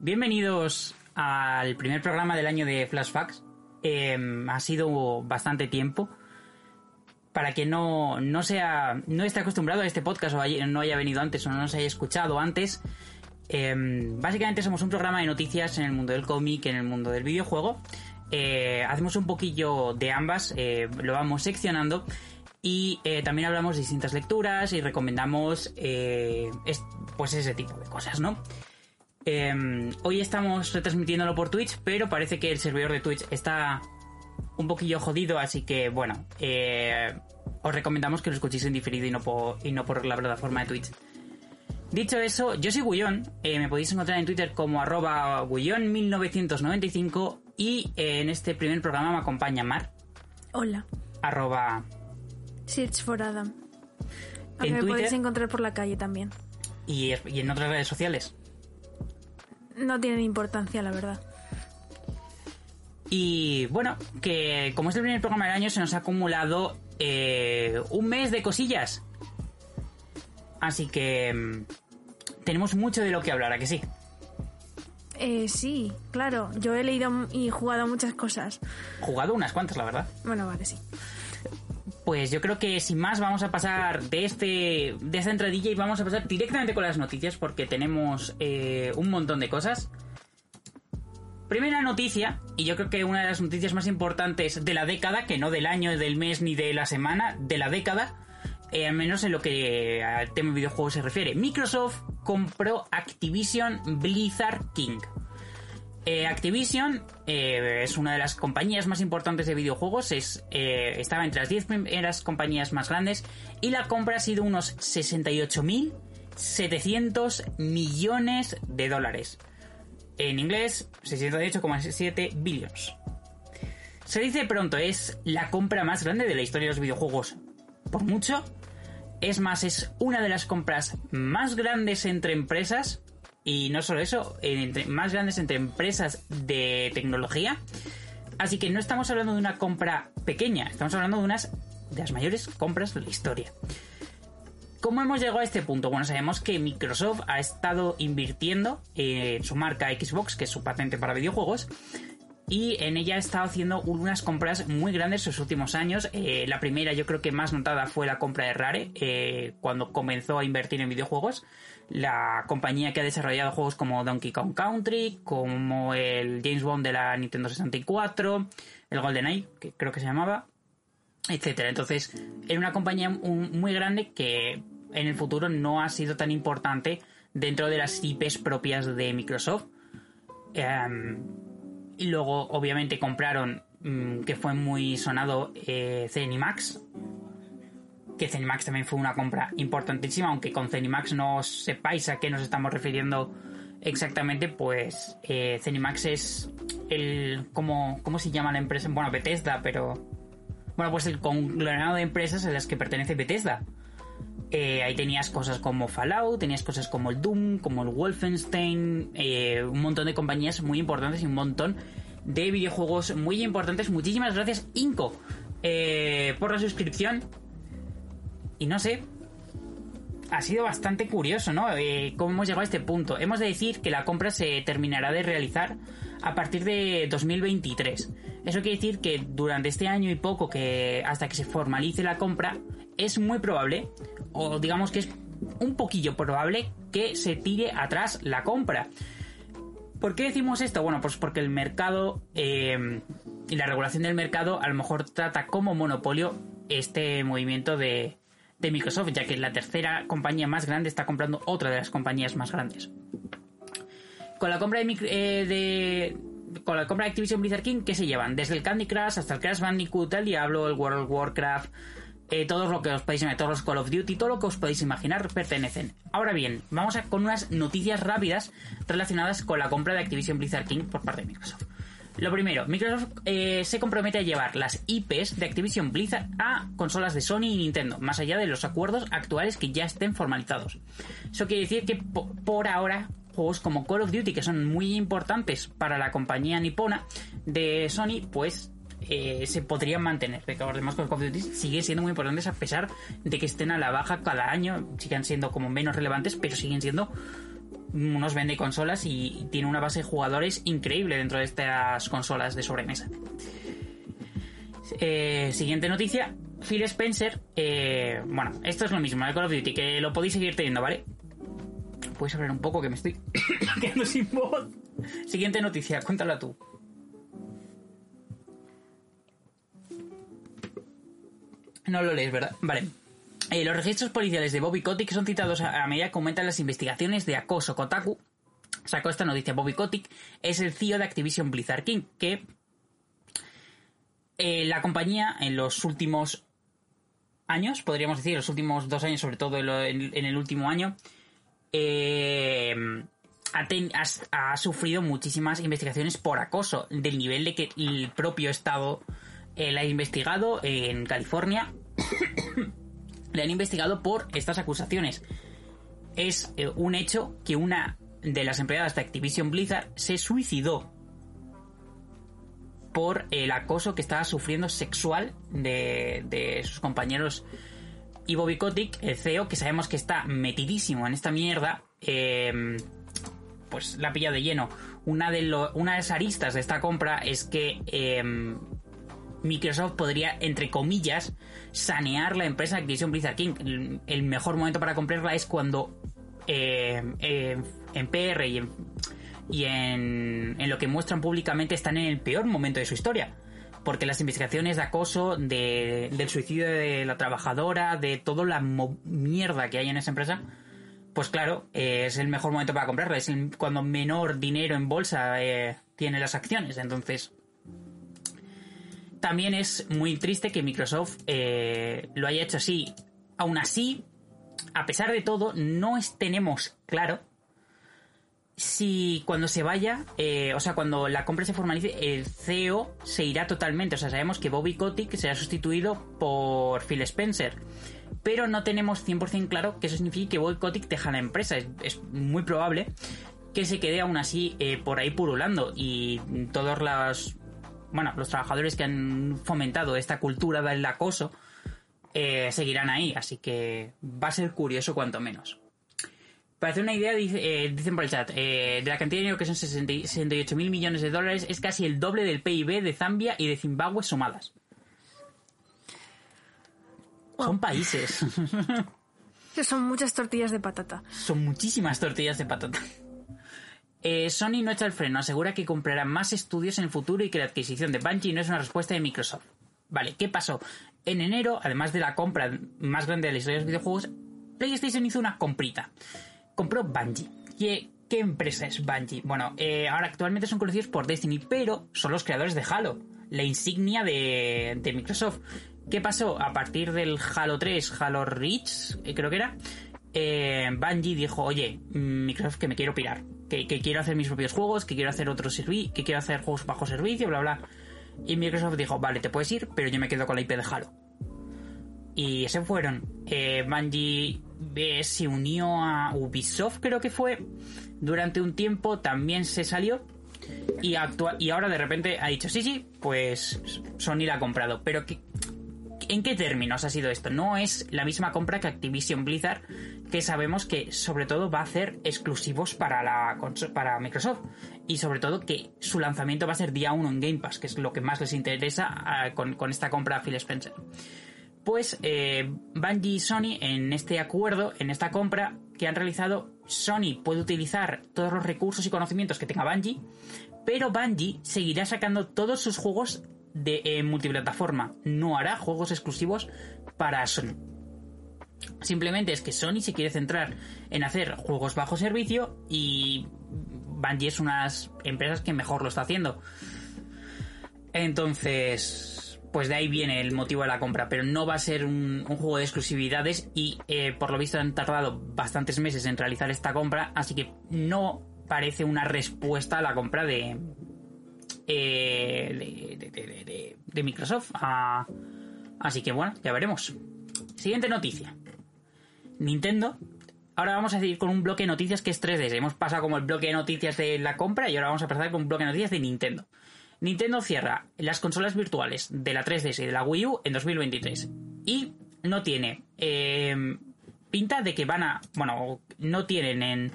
Bienvenidos al primer programa del año de Flashbacks. Em, ha sido bastante tiempo. Para quien no, no, sea, no esté acostumbrado a este podcast o no haya venido antes o no nos haya escuchado antes, em, básicamente somos un programa de noticias en el mundo del cómic, en el mundo del videojuego. Eh, hacemos un poquillo de ambas, eh, lo vamos seccionando y eh, también hablamos de distintas lecturas y recomendamos pues ese tipo de cosas, ¿no? Em, hoy estamos retransmitiéndolo por Twitch, pero parece que el servidor de Twitch está un poquillo jodido, así que bueno, eh, os recomendamos que lo escuchéis en diferido y no por, y no por la plataforma de Twitch. Dicho eso, yo soy Gullón, eh, me podéis encontrar en Twitter como arroba Gullón1995 y eh, en este primer programa me acompaña Mar. Hola. Arroba... Search for Adam. me podéis encontrar por la calle también. ¿Y, ¿Y en otras redes sociales? No tienen importancia, la verdad. Y bueno, que como es el primer programa del año, se nos ha acumulado eh, un mes de cosillas. Así que mm, tenemos mucho de lo que hablar, ¿a que sí? Eh, sí, claro. Yo he leído y jugado muchas cosas. Jugado unas cuantas, la verdad. Bueno, vale, sí. Pues yo creo que sin más vamos a pasar de este de esta entradilla y vamos a pasar directamente con las noticias porque tenemos eh, un montón de cosas. Primera noticia, y yo creo que una de las noticias más importantes de la década, que no del año, del mes ni de la semana, de la década, eh, al menos en lo que al tema de videojuegos se refiere. Microsoft compró Activision Blizzard King. Eh, Activision eh, es una de las compañías más importantes de videojuegos, es, eh, estaba entre las 10 primeras compañías más grandes y la compra ha sido unos 68.700 millones de dólares. En inglés, 608,7 billions. Se dice pronto, es la compra más grande de la historia de los videojuegos. Por mucho. Es más, es una de las compras más grandes entre empresas y no solo eso, entre, más grandes entre empresas de tecnología. Así que no estamos hablando de una compra pequeña, estamos hablando de unas de las mayores compras de la historia. ¿Cómo hemos llegado a este punto? Bueno, sabemos que Microsoft ha estado invirtiendo en su marca Xbox, que es su patente para videojuegos, y en ella ha estado haciendo unas compras muy grandes en los últimos años. Eh, la primera, yo creo que más notada, fue la compra de Rare, eh, cuando comenzó a invertir en videojuegos la compañía que ha desarrollado juegos como Donkey Kong Country, como el James Bond de la Nintendo 64, el GoldenEye, que creo que se llamaba, etcétera. Entonces, era una compañía muy grande que en el futuro no ha sido tan importante dentro de las IPs propias de Microsoft. Em, y luego, obviamente, compraron, mm, que fue muy sonado, eh, que Zenimax también fue una compra importantísima, aunque con Zenimax no sepáis a qué nos estamos refiriendo exactamente, pues eh, Zenimax es el... ¿cómo, ¿Cómo se llama la empresa? Bueno, Bethesda, pero... Bueno, pues el conglomerado de empresas a las que pertenece Bethesda. Eh, ahí tenías cosas como Fallout, tenías cosas como el Doom, como el Wolfenstein, eh, un montón de compañías muy importantes y un montón de videojuegos muy importantes. Muchísimas gracias, Inco, eh, por la suscripción. Y no sé, ha sido bastante curioso, ¿no? ¿Cómo hemos llegado a este punto? Hemos de decir que la compra se terminará de realizar a partir de 2023. Eso quiere decir que durante este año y poco que hasta que se formalice la compra, es muy probable, o digamos que es un poquillo probable, que se tire atrás la compra. ¿Por qué decimos esto? Bueno, pues porque el mercado eh, y la regulación del mercado a lo mejor trata como monopolio este movimiento de, de Microsoft, ya que la tercera compañía más grande está comprando otra de las compañías más grandes. Con la compra de, eh, con la compra de Activision Blizzard King, ¿qué se llevan? Desde el Candy Crush hasta el Crash Bandicoot, el Diablo, el World of Warcraft, eh, todo lo que os podéis imaginar, todos los Call of Duty, todo lo que os podéis imaginar pertenecen. Ahora bien, vamos a, con unas noticias rápidas relacionadas con la compra de Activision Blizzard King por parte de Microsoft. Lo primero, Microsoft eh, se compromete a llevar las IPs de Activision Blizzard a consolas de Sony y Nintendo, más allá de los acuerdos actuales que ya estén formalizados. Eso quiere decir que por ahora juegos como Call of Duty, que son muy importantes para la compañía nipona de Sony, pues eh, se podrían mantener. Recordemos que Call of Duty siguen siendo muy importantes a pesar de que estén a la baja cada año, sigan siendo como menos relevantes, pero siguen siendo unos vende consolas y tiene una base de jugadores increíble dentro de estas consolas de sobremesa. Eh, siguiente noticia. Phil Spencer, eh, bueno, esto es lo mismo, el Call of Duty, que lo podéis seguir teniendo, ¿vale? Puedes hablar un poco que me estoy quedando sin voz. Siguiente noticia, cuéntala tú. No lo lees, ¿verdad? Vale. Eh, los registros policiales de Bobby Kotick son citados a, medida que aumentan las investigaciones de acoso. Kotaku sacó esta noticia. Bobby Kotick es el CEO de Activision Blizzard King, que eh, la compañía en los últimos años, podríamos decir, los últimos dos años, sobre todo en, el último año, eh, ha, sufrido muchísimas investigaciones por acoso, del nivel de que el propio Estado la ha investigado en California le han investigado por estas acusaciones. Es eh, un hecho que una de las empleadas de Activision Blizzard se suicidó por el acoso que estaba sufriendo sexual de, sus compañeros. Y Bobby Kotick, el CEO, que sabemos que está metidísimo en esta mierda, eh, pues la pilla de lleno. Una de, de las aristas de esta compra es que eh, Microsoft podría, entre comillas, sanear la empresa Activision Blizzard King. El, mejor momento para comprarla es cuando eh, en PR y en, lo que muestran públicamente están en el peor momento de su historia. Porque las investigaciones de acoso, del suicidio de la trabajadora, de toda la mierda que hay en esa empresa, pues claro, es el mejor momento para comprarla. Es cuando menor dinero en bolsa eh, tiene las acciones. Entonces, también es muy triste que Microsoft eh, lo haya hecho así. Aún así, a pesar de todo, no tenemos claro si cuando se vaya, eh, o sea, cuando la compra se formalice, el CEO se irá totalmente. O sea, sabemos que Bobby Kotick será sustituido por Phil Spencer. Pero no tenemos 100% claro que eso significa que Bobby Kotick deja la empresa. Es, muy probable que se quede aún así eh, por ahí purulando y todos los bueno, los trabajadores que han fomentado esta cultura del acoso eh, seguirán ahí, así que va a ser curioso cuanto menos. Para hacer una idea, eh, dicen por el chat, eh, de la cantidad de dinero que son 68 mil millones de dólares, es casi el doble del PIB de Zambia y de Zimbabue sumadas. Son países. son muchas tortillas de patata. Son muchísimas tortillas de patata. Eh, Sony no echa el freno, asegura que comprará más estudios en el futuro y que la adquisición de Bungie no es una respuesta de Microsoft. Vale, ¿qué pasó? En enero, además de la compra más grande de la historia de los videojuegos, PlayStation hizo una comprita. Compró Bungie. ¿Qué, qué empresa es Bungie? Bueno, eh, ahora actualmente son conocidos por Destiny, pero son los creadores de Halo, la insignia de, Microsoft. ¿Qué pasó? A partir del Halo 3, Halo Reach, eh, creo que era, Bungie dijo, oye, Microsoft que me quiero pirar que, quiero hacer mis propios juegos, que quiero hacer otros servicios, que quiero hacer juegos bajo servicio, bla, bla. Y Microsoft dijo, vale, te puedes ir, pero yo me quedo con la IP de Halo. Y se fueron. Eh, Bungie se unió a Ubisoft, creo que fue. Durante un tiempo también se salió. Y, y ahora de repente ha dicho, sí, sí, pues Sony la ha comprado. Pero que ¿En qué términos ha sido esto? No es la misma compra que Activision Blizzard, que sabemos que sobre todo va a hacer exclusivos para, la, para Microsoft. Y sobre todo que su lanzamiento va a ser día 1 en Game Pass, que es lo que más les interesa ah, con, esta compra a Phil Spencer. Pues Bungie y Sony en este acuerdo, en esta compra que han realizado, Sony puede utilizar todos los recursos y conocimientos que tenga Bungie, pero Bungie seguirá sacando todos sus juegos de eh, multiplataforma. No hará juegos exclusivos para Sony. Simplemente es que Sony se quiere centrar en hacer juegos bajo servicio y Bungie es unas empresas que mejor lo está haciendo. Entonces, pues de ahí viene el motivo de la compra, pero no va a ser un, juego de exclusividades y eh, por lo visto han tardado bastantes meses en realizar esta compra, así que no parece una respuesta a la compra de, eh, de, de- Microsoft. Ah, así que bueno, ya veremos. Siguiente noticia. Nintendo. Ahora vamos a seguir con un bloque de noticias que es 3D. Hemos pasado como el bloque de noticias de la compra y ahora vamos a pasar con un bloque de noticias de Nintendo. Nintendo cierra las consolas virtuales de la 3DS y de la Wii U en 2023. Y no tiene eh, pinta de que van a... Bueno, no tienen en,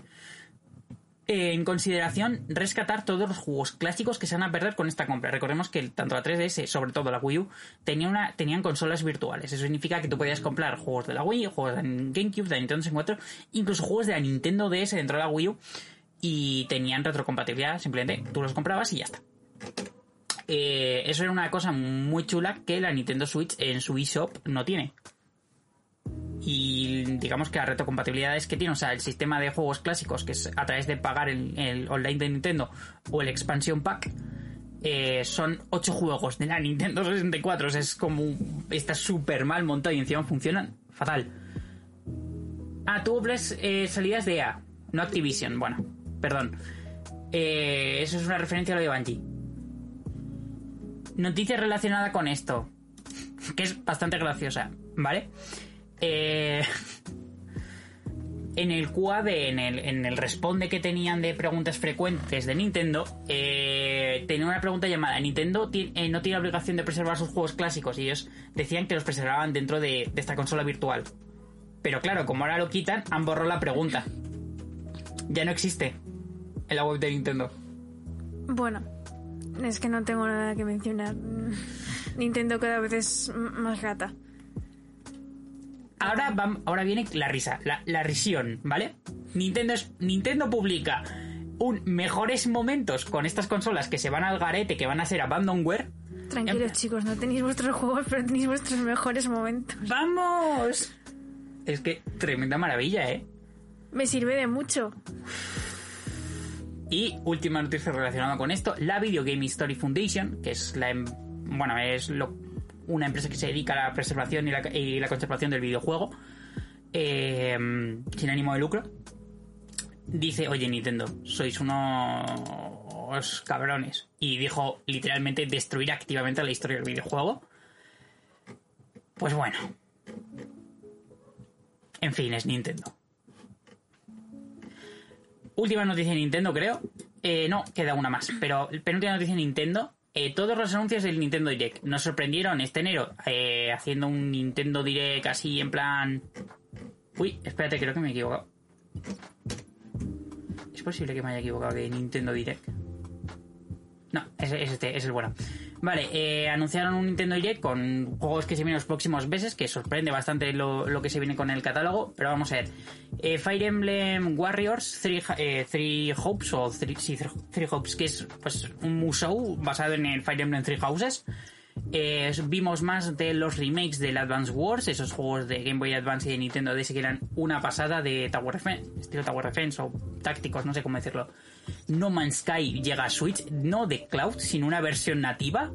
en consideración rescatar todos los juegos clásicos que se van a perder con esta compra. Recordemos que tanto la 3DS, sobre todo la Wii U, tenía una, tenían consolas virtuales. Eso significa que tú podías comprar juegos de la Wii, juegos de GameCube, de Nintendo 64, incluso juegos de la Nintendo DS dentro de la Wii U y tenían retrocompatibilidad. Simplemente tú los comprabas y ya está. Eh, eso era una cosa muy chula que la Nintendo Switch en su eShop no tiene. Y digamos que la retrocompatibilidad es que tiene, o sea, el sistema de juegos clásicos, que es a través de pagar el, el online de Nintendo o el expansion pack, eh, son 8 juegos de la Nintendo 64. O sea, es como. Está súper mal montado y encima funcionan fatal. Ah, tuvo eh, salidas de EA, no Activision. Bueno, perdón. Eso es una referencia a lo de Bungie. Noticia relacionada con esto, que es bastante graciosa, ¿vale? Eh, en el QA de, en el, en el responde que tenían de preguntas frecuentes de Nintendo, eh, tenía una pregunta llamada Nintendo eh, no tiene obligación de preservar sus juegos clásicos y ellos decían que los preservaban dentro de, de esta consola virtual. Pero claro, como ahora lo quitan, han borrado la pregunta. Ya no existe en la web de Nintendo. Bueno, es que no tengo nada que mencionar. Nintendo cada vez es más gata. Ahora, vam- ahora viene la risa, la, la risión, ¿vale? Nintendo, es- Nintendo publica un mejores momentos con estas consolas que se van al garete, que van a ser abandonware. Tranquilos, Em- chicos, no tenéis vuestros juegos, pero tenéis vuestros mejores momentos. ¡Vamos! Es que tremenda maravilla, ¿eh? Me sirve de mucho. Y última noticia relacionada con esto, la Video Game History Foundation, que es la em- bueno, es una empresa que se dedica a la preservación y la, conservación del videojuego, eh, sin ánimo de lucro, dice, oye Nintendo, sois unos cabrones. Y dijo literalmente destruir activamente la historia del videojuego. Pues bueno. En fin, es Nintendo. Última noticia de Nintendo, creo. Eh, no, queda una más. Pero penúltima noticia de Nintendo. Eh, todos los anuncios del Nintendo Direct nos sorprendieron este enero eh, haciendo un Nintendo Direct así en plan... Uy, espérate, creo que me he equivocado. ¿Es posible que me haya equivocado de Nintendo Direct? No, es, es este, es el bueno. Vale, eh, anunciaron un Nintendo Direct con juegos que se vienen los próximos meses, que sorprende bastante lo, lo que se viene con el catálogo, pero vamos a ver. Eh, Fire Emblem Warriors, Three, eh, Three Hopes, o Three, Three- Hopes, que es pues un musou basado en el Fire Emblem Three Houses. Eh, vimos más de los remakes del Advance Wars, esos juegos de Game Boy Advance y de Nintendo DS que eran una pasada de Tower Defense, estilo Tower Defense o tácticos, no sé cómo decirlo. No Man's Sky llega a Switch, no de Cloud, sino una versión nativa.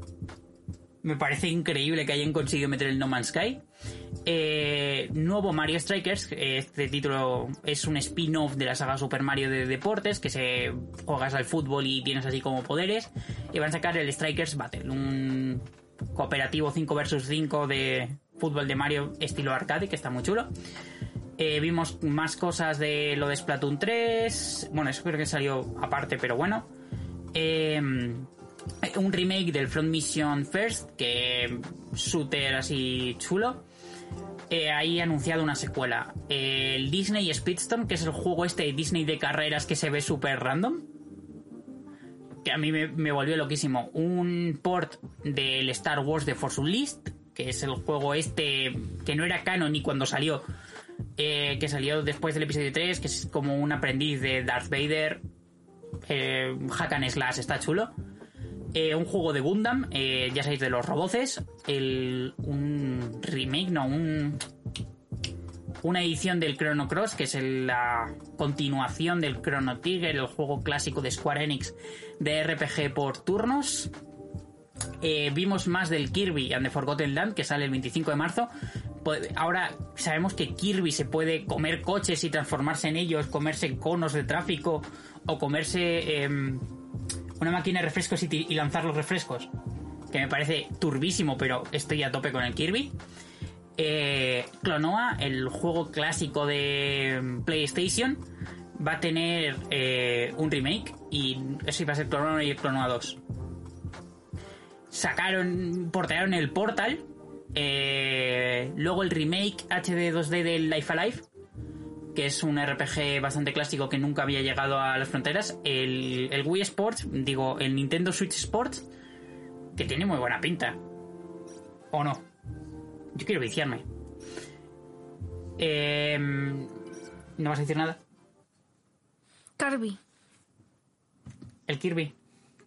Me parece increíble que hayan conseguido meter el No Man's Sky. Eh, nuevo Mario Strikers, este título es un spin-off de la saga Super Mario de deportes, que se juegas al fútbol y tienes así como poderes. Y van a sacar el Strikers Battle, un cooperativo 5 vs 5 de fútbol de Mario estilo arcade, que está muy chulo. Eh, vimos más cosas de lo de Splatoon 3. Bueno, eso creo que salió aparte, pero bueno. Eh, un remake del Front Mission First, que shooter así chulo. Eh, ahí anunciado una secuela. El Disney Speedstorm, que es el juego este de Disney de carreras que se ve súper random. Que a mí me, volvió loquísimo. Un port del Star Wars de Force Unleashed, que es el juego este que no era canon ni cuando salió. Eh, que salió después del episodio 3, que es como un aprendiz de Darth Vader. Eh, hack and slash, está chulo. Eh, un juego de Gundam, eh, ya sabéis, de los roboces. El, un remake, no, un, una edición del Chrono Cross, que es la continuación del Chrono Trigger, el juego clásico de Square Enix de RPG por turnos. Eh, vimos más del Kirby and the Forgotten Land, que sale el 25 de marzo. Pues, Ahora sabemos que Kirby se puede comer coches y transformarse en ellos, comerse conos de tráfico o comerse em, una máquina de refrescos y, lanzar los refrescos. Que me parece turbísimo, pero estoy a tope con el Kirby. Eh, Clonoa, el juego clásico de mm, PlayStation, va a tener eh, un remake y eso iba a ser Clonoa y Clonoa 2. Sacaron, portearon el Portal, eh, luego el remake HD 2D del Life Alive, que es un RPG bastante clásico que nunca había llegado a las fronteras, el, el Wii Sports, digo, el Nintendo Switch Sports, que tiene muy buena pinta. ¿O no? Yo quiero viciarme. Eh, ¿No vas a decir nada? Carby. El Kirby.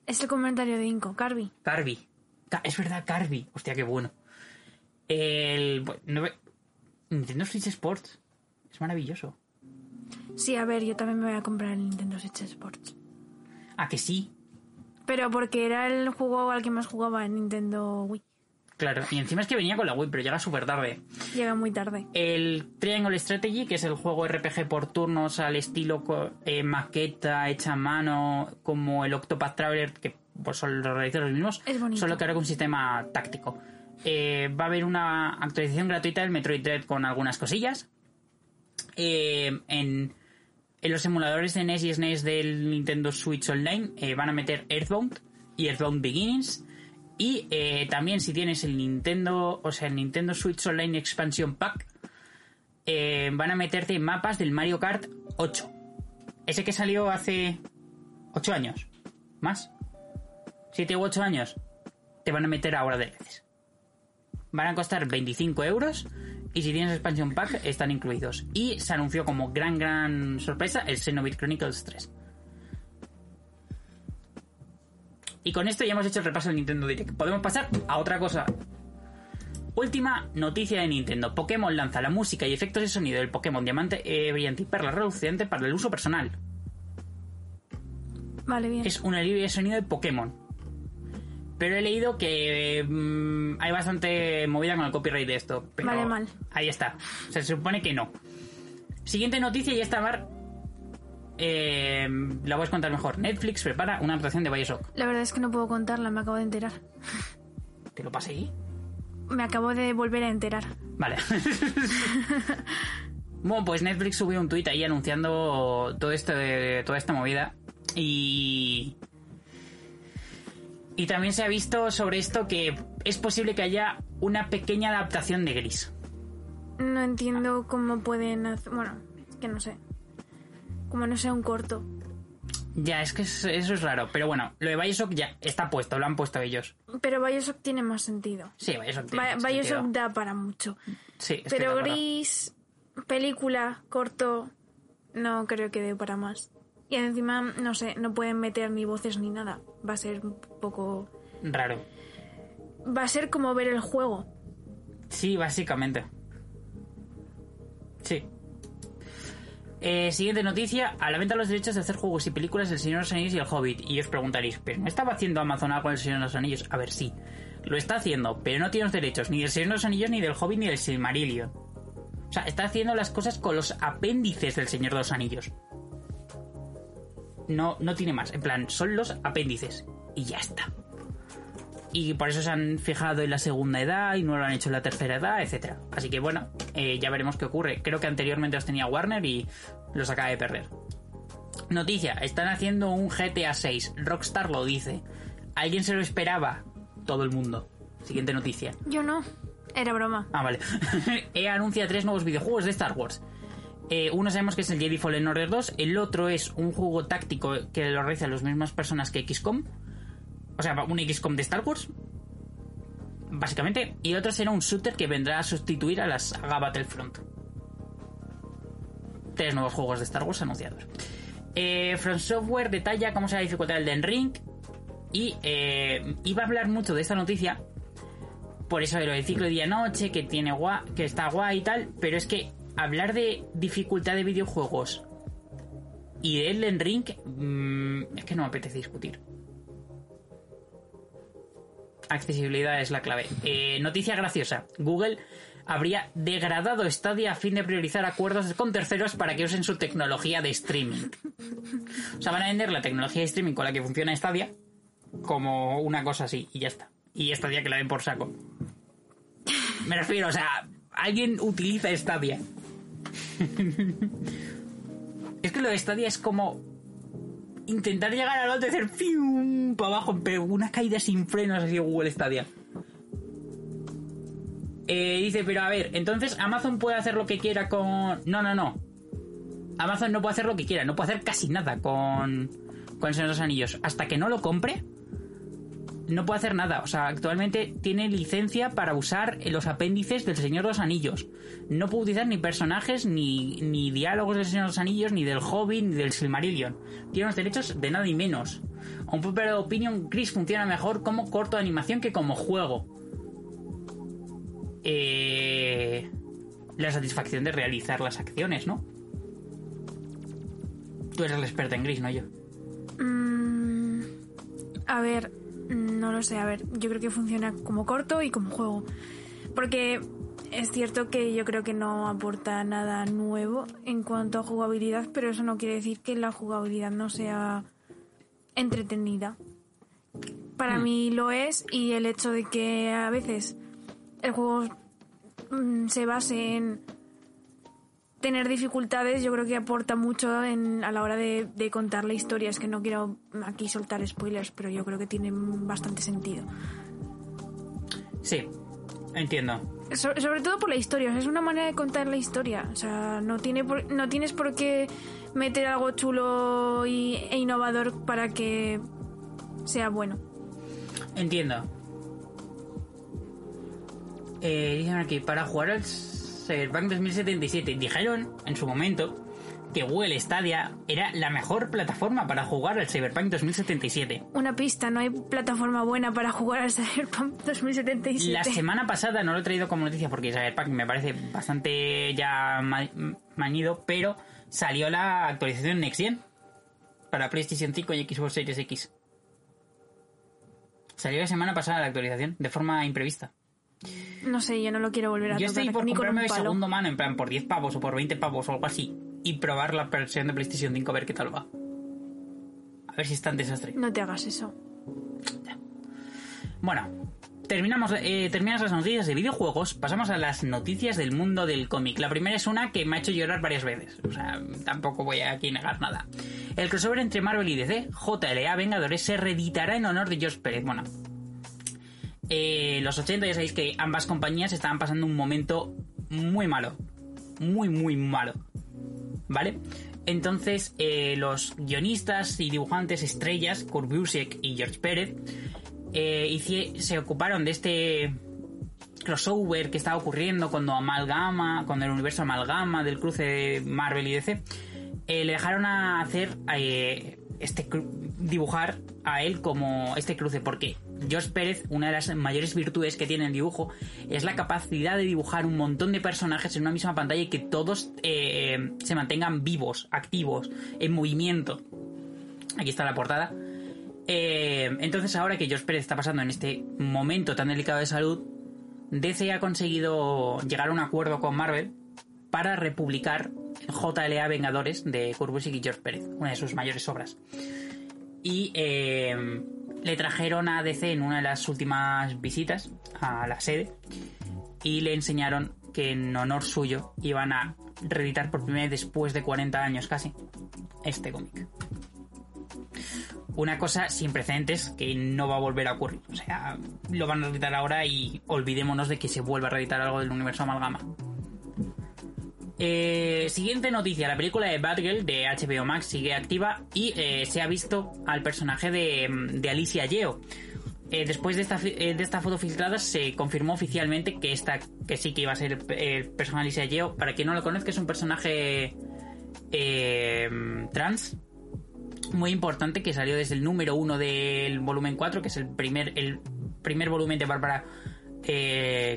Es el comentario de Inco. Carby. Carby. Es verdad, Carby. Hostia, qué bueno. El... no Nintendo Switch Sports. Es maravilloso. Sí, a ver, yo también me voy a comprar el Nintendo Switch Sports. Ah, que sí. Pero porque era el juego al que más jugaba en Nintendo Wii. Claro. Y encima es que venía con la Wii, pero llega súper tarde. Llega muy tarde. El Triangle Strategy, que es el juego RPG por turnos al estilo eh, maqueta hecha a mano, como el Octopath Traveler, que pues, son los realizadores los mismos, Es solo que ahora con un sistema táctico. Eh, va a haber una actualización gratuita del Metroid Dread con algunas cosillas. Eh, en, en los emuladores de NES y SNES del Nintendo Switch Online eh, van a meter Earthbound y Earthbound Beginnings. Y también si tienes el Nintendo, o sea, el Nintendo Switch Online Expansion Pack, van a meterte mapas del Mario Kart 8. Ese que salió hace 8 años. ¿Más? 7 u 8 años. Te van a meter ahora de veces. Van a costar 25 euros. Y si tienes expansion pack, están incluidos. Y se anunció como gran, gran sorpresa el Xenoblade Chronicles 3. Y con esto ya hemos hecho el repaso del Nintendo Direct. Podemos pasar a otra cosa. Última noticia de Nintendo. Pokémon lanza la música y efectos de sonido del Pokémon Diamante eh, Brillante y Perla Reluciente para el uso personal. Vale, bien. Es una libre de sonido de Pokémon. Pero he leído que mm, hay bastante movida con el copyright de esto. Pero Vale, mal. Ahí está. O sea, se supone que no. Siguiente noticia, y esta Mar. Eh, la voy a contar mejor. Netflix prepara una adaptación de Bioshock. La verdad es que no puedo contarla, me acabo de enterar. ¿Te lo pasé ahí? Me acabo de volver a enterar. Vale. bueno, pues Netflix subió un tuit ahí anunciando todo esto de toda esta movida. Y. Y también se ha visto sobre esto que es posible que haya una pequeña adaptación de Gris. No entiendo cómo pueden hacer... Bueno, es que no sé. Como no sea un corto. Ya, es que es- eso es raro. Pero bueno, lo de Bioshock ya está puesto, lo han puesto ellos. Pero Bioshock tiene más sentido. Sí, Bioshock tiene Bi- mucho Bioshock sentido. da para mucho. Sí, Pero. Gris, película, corto, no creo que dé para más. Y encima, no sé, no pueden meter ni voces ni nada. Va a ser un poco... Raro. Va a ser como ver el juego. Sí, básicamente. Sí. Eh, siguiente noticia. A la venta los derechos de hacer juegos y películas El Señor de los Anillos y El Hobbit. Y os preguntaréis, ¿pero no estaba haciendo Amazon algo con El Señor de los Anillos? A ver, sí. Lo está haciendo, pero no tiene los derechos ni del Señor de los Anillos, ni del Hobbit, ni del Silmarillion. O sea, está haciendo las cosas con los apéndices del Señor de los Anillos. No, no tiene más. En plan, son los apéndices. Y ya está. Y por eso se han fijado en la segunda edad y no lo han hecho en la tercera edad, etcétera. Así que bueno, eh, ya veremos qué ocurre. Creo que anteriormente los tenía Warner y los acaba de perder. Noticia, están haciendo un GTA 6. Rockstar lo dice. ¿Alguien se lo esperaba? Todo el mundo. Siguiente noticia. Yo no. Era broma. Ah, vale. EA anuncia tres nuevos videojuegos de Star Wars. Eh, uno sabemos que es el Jedi Fallen Order 2, el otro es un juego táctico que lo realizan las mismas personas que XCOM. O sea, un XCOM de Star Wars. Básicamente. Y el otro será un shooter que vendrá a sustituir a la saga Battlefront. Tres nuevos juegos de Star Wars anunciados. Eh, From Software detalla cómo será la dificultad del Den Ring. Y eh, iba a hablar mucho de esta noticia por eso de lo del ciclo día-noche, que tiene gua que está guay y tal, pero es que hablar de dificultad de videojuegos y de Elden Ring mm, es que no me apetece discutir. Accesibilidad es la clave. Eh, noticia graciosa. Google habría degradado Stadia a fin de priorizar acuerdos con terceros para que usen su tecnología de streaming. O sea, van a vender la tecnología de streaming con la que funciona Stadia como una cosa así y ya está. Y Stadia que la ven por saco. Me refiero, o sea, alguien utiliza Stadia. es que lo de Stadia es como intentar llegar al alto y hacer ¡fium! para abajo, pero una caída sin frenos así Google Stadia. Eh, dice, pero a ver, entonces Amazon puede hacer lo que quiera con... No, no, no. Amazon no puede hacer lo que quiera, no puede hacer casi nada con, con los Anillos. Hasta que no lo compre, no puede hacer nada. O sea, actualmente tiene licencia para usar los apéndices del Señor de los Anillos. No puede utilizar ni personajes, ni, ni diálogos del Señor de los Anillos, ni del Hobbit, ni del Silmarillion. Tiene los derechos de nada y menos. A un de opinión, Chris funciona mejor como corto de animación que como juego eh, la satisfacción de realizar las acciones, ¿no? Tú eres la experta en gris, no yo. Mm, a ver, no lo sé, a ver, yo creo que funciona como corto y como juego. Porque es cierto que yo creo que no aporta nada nuevo en cuanto a jugabilidad, pero eso no quiere decir que la jugabilidad no sea entretenida. Para hmm. mí lo es y el hecho de que a veces el juego mm, se base en tener dificultades, yo creo que aporta mucho en, a la hora de, contar la historia. Es que no quiero aquí soltar spoilers, pero yo creo que tiene bastante sentido. Sí, entiendo. sobre todo por la historia, es una manera de contar la historia. O sea, no, tiene no tienes por qué meter algo chulo y, e innovador para que sea bueno. Entiendo. Eh, dicen aquí, para jugar al Cyberpunk 2077, dijeron en su momento que Google Stadia era la mejor plataforma para jugar al Cyberpunk 2077. Una pista, no hay plataforma buena para jugar al Cyberpunk 2077. La semana pasada no lo he traído como noticia porque Cyberpunk me parece bastante ya mañido, pero salió la actualización Next Gen para PlayStation 5 y Xbox Series X. Salió la semana pasada la actualización, de forma imprevista. No sé, yo no lo quiero volver a Yo estoy por comprarme de segundo mano, en plan, por 10 pavos o por 20 pavos o algo así. Y probar la versión de PlayStation 5 a ver qué tal va. A ver si es tan desastre. No te hagas eso. Bueno, terminamos, eh, terminas las noticias de videojuegos, pasamos a las noticias del mundo del cómic. La primera es una que me ha hecho llorar varias veces. O sea, tampoco voy a aquí negar nada. El crossover entre Marvel y DC, JLA Vengadores, se reeditará en honor de George Pérez. Bueno, eh, los 80 ya sabéis que ambas compañías estaban pasando un momento muy malo. Muy, muy malo. ¿Vale? Entonces, eh, los guionistas y dibujantes estrellas, Kurt Busiek y George Pérez, eh, se ocuparon de este crossover que estaba ocurriendo cuando amalgama, cuando el universo amalgama del cruce de Marvel y DC, le dejaron a hacer este dibujar a él como este cruce, porque George Pérez, una de las mayores virtudes que tiene el dibujo, es la capacidad de dibujar un montón de personajes en una misma pantalla y que todos eh, se mantengan vivos, activos, en movimiento. Aquí está la portada. Eh, entonces ahora que George Pérez está pasando en este momento tan delicado de salud, DC ha conseguido llegar a un acuerdo con Marvel para republicar JLA Vengadores de Kurt y George Pérez, una de sus mayores obras. Y eh, le trajeron a DC en una de las últimas visitas a la sede y le enseñaron que en honor suyo iban a reeditar por primera vez después de 40 años casi este cómic. Una cosa sin precedentes que no va a volver a ocurrir. O sea, lo van a reeditar ahora y olvidémonos de que se vuelva a reeditar algo del universo amalgama. Eh, siguiente noticia, la película de Batgirl de HBO Max sigue activa y eh, se ha visto al personaje de, Alicia Yeo. Eh, después de esta, de esta foto filtrada se confirmó oficialmente que esta que sí que iba a ser el, personaje Alicia Yeo. Para quien no lo conozca, es un personaje trans muy importante que salió desde el número uno del volumen 4, que es el primer, el primer volumen de Bárbara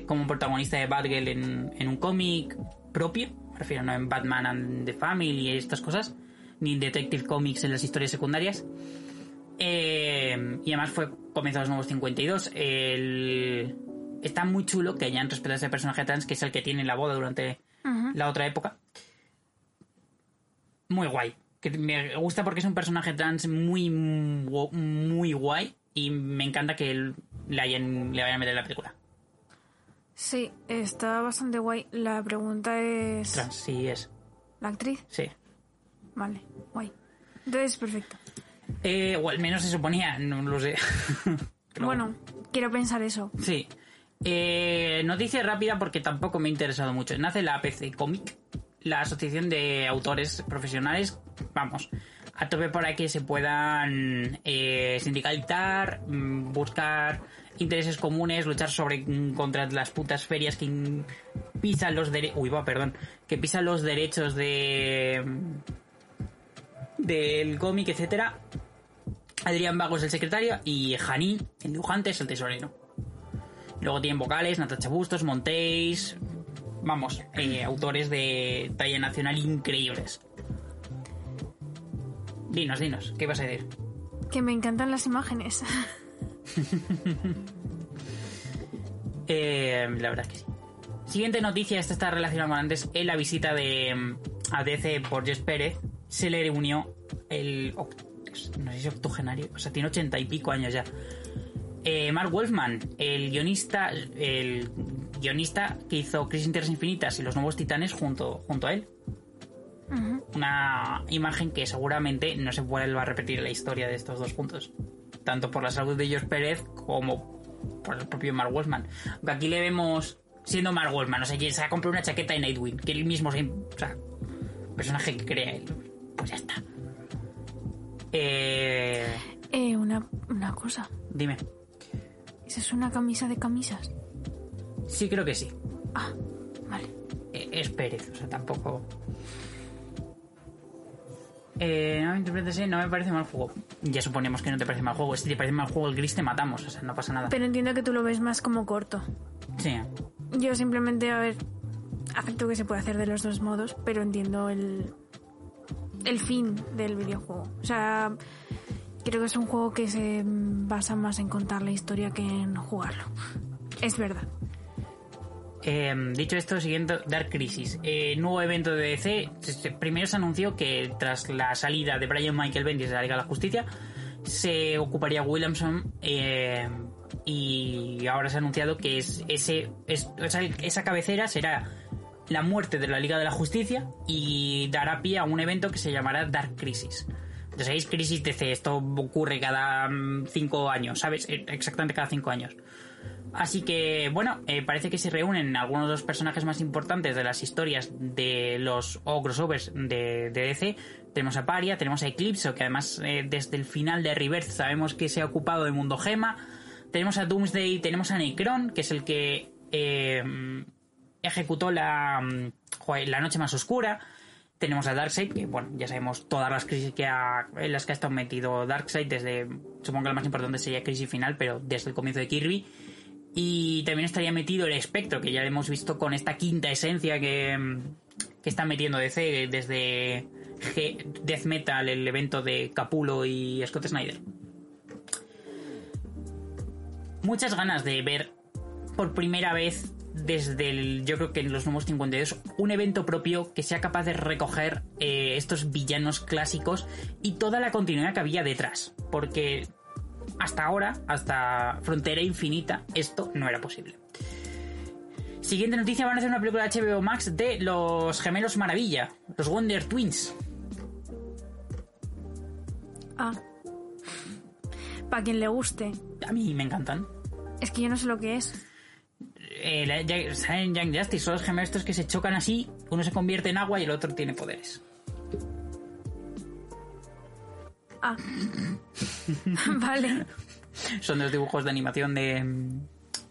como protagonista de Batgirl en, en un cómic propio prefiero no en Batman and the Family y estas cosas, ni en Detective Comics en las historias secundarias. Eh, y además fue comienzo de los nuevos 52. El... Está muy chulo que hayan respetado a ese personaje trans, que es el que tiene la boda durante la otra época. Muy guay. Que me gusta porque es un personaje trans muy, muy guay. Y me encanta que le, hayan, le vayan a meter en la película. Sí, está bastante guay. La pregunta es... Trans, sí es. ¿La actriz? Sí. Vale, guay. Entonces, perfecto. Eh, o al menos se suponía, no lo sé. Pero Bueno, quiero pensar eso. Sí. Eh, noticia rápida porque tampoco me ha interesado mucho. Nace la APC Comic, la asociación de autores profesionales. Vamos, a tope para que se puedan eh, sindicalizar, mm, buscar intereses comunes, luchar sobre mm, contra las putas ferias que pisan los derechos. Uy, va, perdón. Que pisan los derechos de. mm, del cómic, etcétera. Adrián Vago es el secretario y Janín, el dibujante, es el tesorero. Luego tienen vocales, Natacha Bustos, Montéis. Vamos, eh, autores de talla nacional increíbles. Dinos, dinos, ¿qué vas a decir? Que me encantan las imágenes. Eh, la verdad es que sí. Siguiente noticia, esta está relacionada con antes, en la visita de mm, a DC por Jess Pérez. Se le unió el... No sé si octogenario, o sea, tiene ochenta y pico años ya. Eh, Mark Wolfman, el guionista, el guionista que hizo Crisis en Tierras Infinitas y Los Nuevos Titanes junto, junto a él. Una imagen que seguramente no se vuelva a repetir la historia de estos dos puntos. Tanto por la salud de George Pérez como por el propio Mark Wolfman. Aunque aquí le vemos siendo Mark Wolfman, o sea, que se ha comprado una chaqueta de Nightwing, que él mismo se... O sea, personaje que crea él. Pues ya está. Eh, Eh, una, una cosa. dime. ¿Esa es una camisa de camisas? Sí, creo que sí. Ah, vale. Eh, es Pérez, o sea, tampoco... Eh, no me interpretes, no me parece mal juego. Ya suponemos que no te parece mal juego. Si te parece mal juego el gris te matamos, o sea, no pasa nada. Pero entiendo que tú lo ves más como corto. Sí. Yo simplemente, a ver, acepto que se puede hacer de los dos modos, pero entiendo el, el fin del videojuego. O sea, creo que es un juego que se basa más en contar la historia que en jugarlo. Es verdad. Eh, dicho esto, siguiente Dark Crisis. Eh, nuevo evento de DC. Primero se anunció que tras la salida de Brian Michael Bendis de la Liga de la Justicia, se ocuparía Williamson. eh, y ahora se ha anunciado que esa cabecera será la muerte de la Liga de la Justicia y dará pie a un evento que se llamará Dark Crisis. ¿Sabéis? Crisis DC. Esto ocurre cada mm, cinco años, ¿sabes? Eh, Exactamente cada cinco años. Así que, bueno, eh, parece que se reúnen algunos de los personajes más importantes de las historias de los crossovers de, de DC. Tenemos a Paria, tenemos a Eclipse, que además eh, desde el final de Rebirth sabemos que se ha ocupado del mundo Gema. Tenemos a Doomsday, tenemos a Necron, que es el que eh, ejecutó la, mm, la noche más oscura. Tenemos a Darkseid, que bueno, ya sabemos todas las crisis que ha, en las que ha estado metido Darkseid desde, supongo que la más importante sería Crisis Final, pero desde el comienzo de Kirby. Y también estaría metido el espectro, que ya lo hemos visto con esta quinta esencia que, que está metiendo DC desde Death Metal, el evento de Capulo y Scott Snyder. Muchas ganas de ver por primera vez desde el, yo creo que en los nuevos 52, un evento propio que sea capaz de recoger eh, estos villanos clásicos y toda la continuidad que había detrás. Porque hasta ahora, hasta Frontera Infinita, esto no era posible. Siguiente noticia, van a hacer una película de HBO Max de los gemelos Maravilla, los Wonder Twins. Ah. Para quien le guste. A mí me encantan. Es que yo no sé lo que es. Eh, Young Justice, son los gemelos que se chocan así, uno se convierte en agua y el otro tiene poderes. Ah. vale. Son los dibujos de animación de,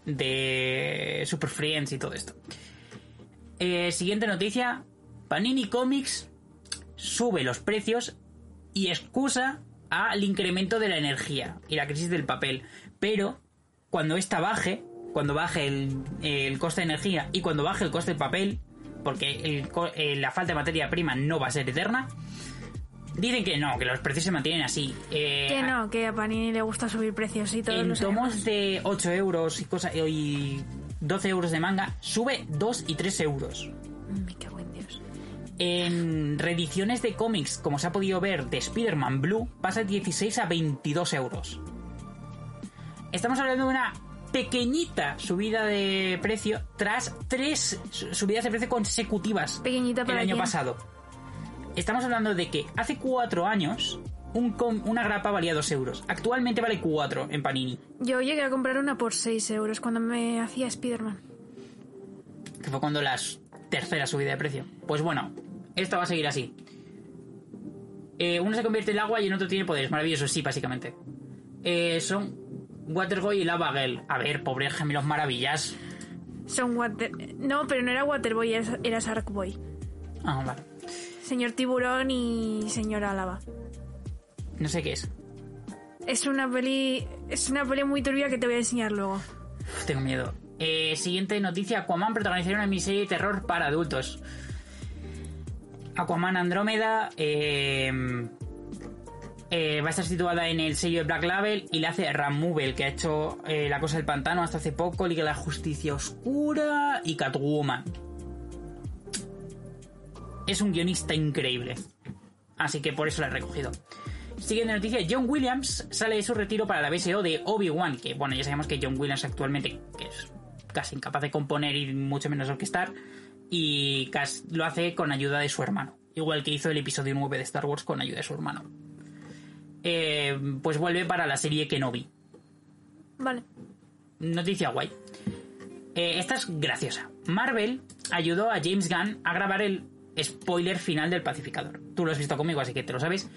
de Super Friends y todo esto. Eh, siguiente noticia. Panini Comics sube los precios y excusa al incremento de la energía y la crisis del papel. Pero cuando esta baje, cuando baje el, el coste de energía y cuando baje el coste de papel, porque el eh, la falta de materia prima no va a ser eterna, Dicen que no, que los precios se mantienen así. Eh, Que no, que a Panini le gusta subir precios y todo. En tomos de 8 euros y, cosa, y 12 euros de manga, sube 2 y 3 euros. Me cago en Dios. En reediciones de cómics, como se ha podido ver, de Spider-Man Blue, pasa de 16 a 22 euros. Estamos hablando de una pequeñita subida de precio tras tres su- subidas de precio consecutivas Pequeñita el para año quién? pasado. Estamos hablando de que hace cuatro años un com- una grapa valía 2 euros. Actualmente vale 4 en Panini. Yo llegué a comprar una por 6 euros cuando me hacía Spider-Man. que fue cuando la tercera subida de precio. Pues bueno, esto va a seguir así. Eh, uno se convierte en agua y el otro tiene poderes. Maravilloso, sí, básicamente. Eh, son Waterboy y Lava Girl. A ver, pobres gemelos maravillas. Son Water... No, pero no era Waterboy, era, Sharkboy. Ah, vale. Señor Tiburón y Señora Lava. No sé qué es. Es una peli... Es una peli muy turbia que te voy a enseñar luego. Uf, tengo miedo. Eh, siguiente noticia. Aquaman protagonizará una miniserie de terror para adultos. Aquaman Andrómeda eh, eh, va a estar situada en el sello de Black Label y la hace Ramuvel, que ha hecho eh, La Cosa del Pantano hasta hace poco, Liga de la Justicia Oscura y Catwoman. Es un guionista increíble. Así que por eso la he recogido. Siguiente noticia, John Williams sale de su retiro para la BSO de Obi-Wan, que bueno, ya sabemos que John Williams actualmente es casi incapaz de componer y mucho menos orquestar, y cas- lo hace con ayuda de su hermano, igual que hizo el episodio 9 de Star Wars con ayuda de su hermano. Eh, pues vuelve para la serie Kenobi. Vale. Noticia guay. Eh, esta es graciosa. Marvel ayudó a James Gunn a grabar el spoiler final del Pacificador. Tú lo has visto conmigo, así que te lo sabes.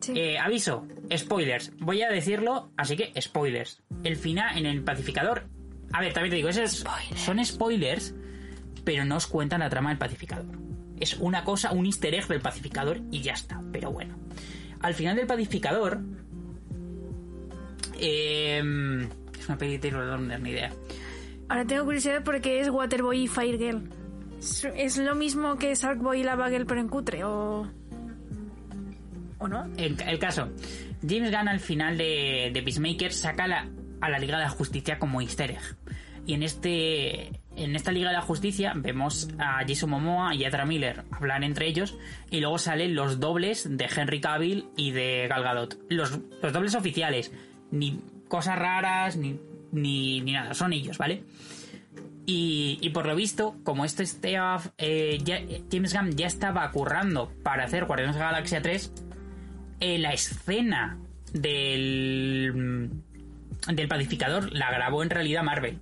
Sí. Eh, aviso, spoilers. Voy a decirlo, así que spoilers. El final en el pacificador. A ver, también te digo, esos Spoilers. son spoilers, pero no os cuentan la trama del pacificador. Es una cosa, un easter egg del pacificador y ya está. Pero bueno. Al final del pacificador. eh, es una peli de Taylor Lautner, ni idea. Ahora tengo curiosidad porque es Waterboy y Fire Girl. ¿Es, es lo mismo que Sharkboy y Lava Girl pero en cutre? ¿O, ¿O no? El, el caso. James Gunn al final de, de Peacemaker saca la- a la Liga de la Justicia como easter egg. Y en este en esta Liga de la Justicia vemos a Jason Momoa y a Miller hablar entre ellos y luego salen los dobles de Henry Cavill y de Gal Gadot. Los, dobles oficiales. Ni cosas raras ni, ni, nada. Son ellos, ¿vale? Y, por lo visto, como estaba, eh, James Gunn ya estaba currando para hacer Guardianes de la Galaxia 3, eh, la escena del, del pacificador la grabó en realidad Marvel.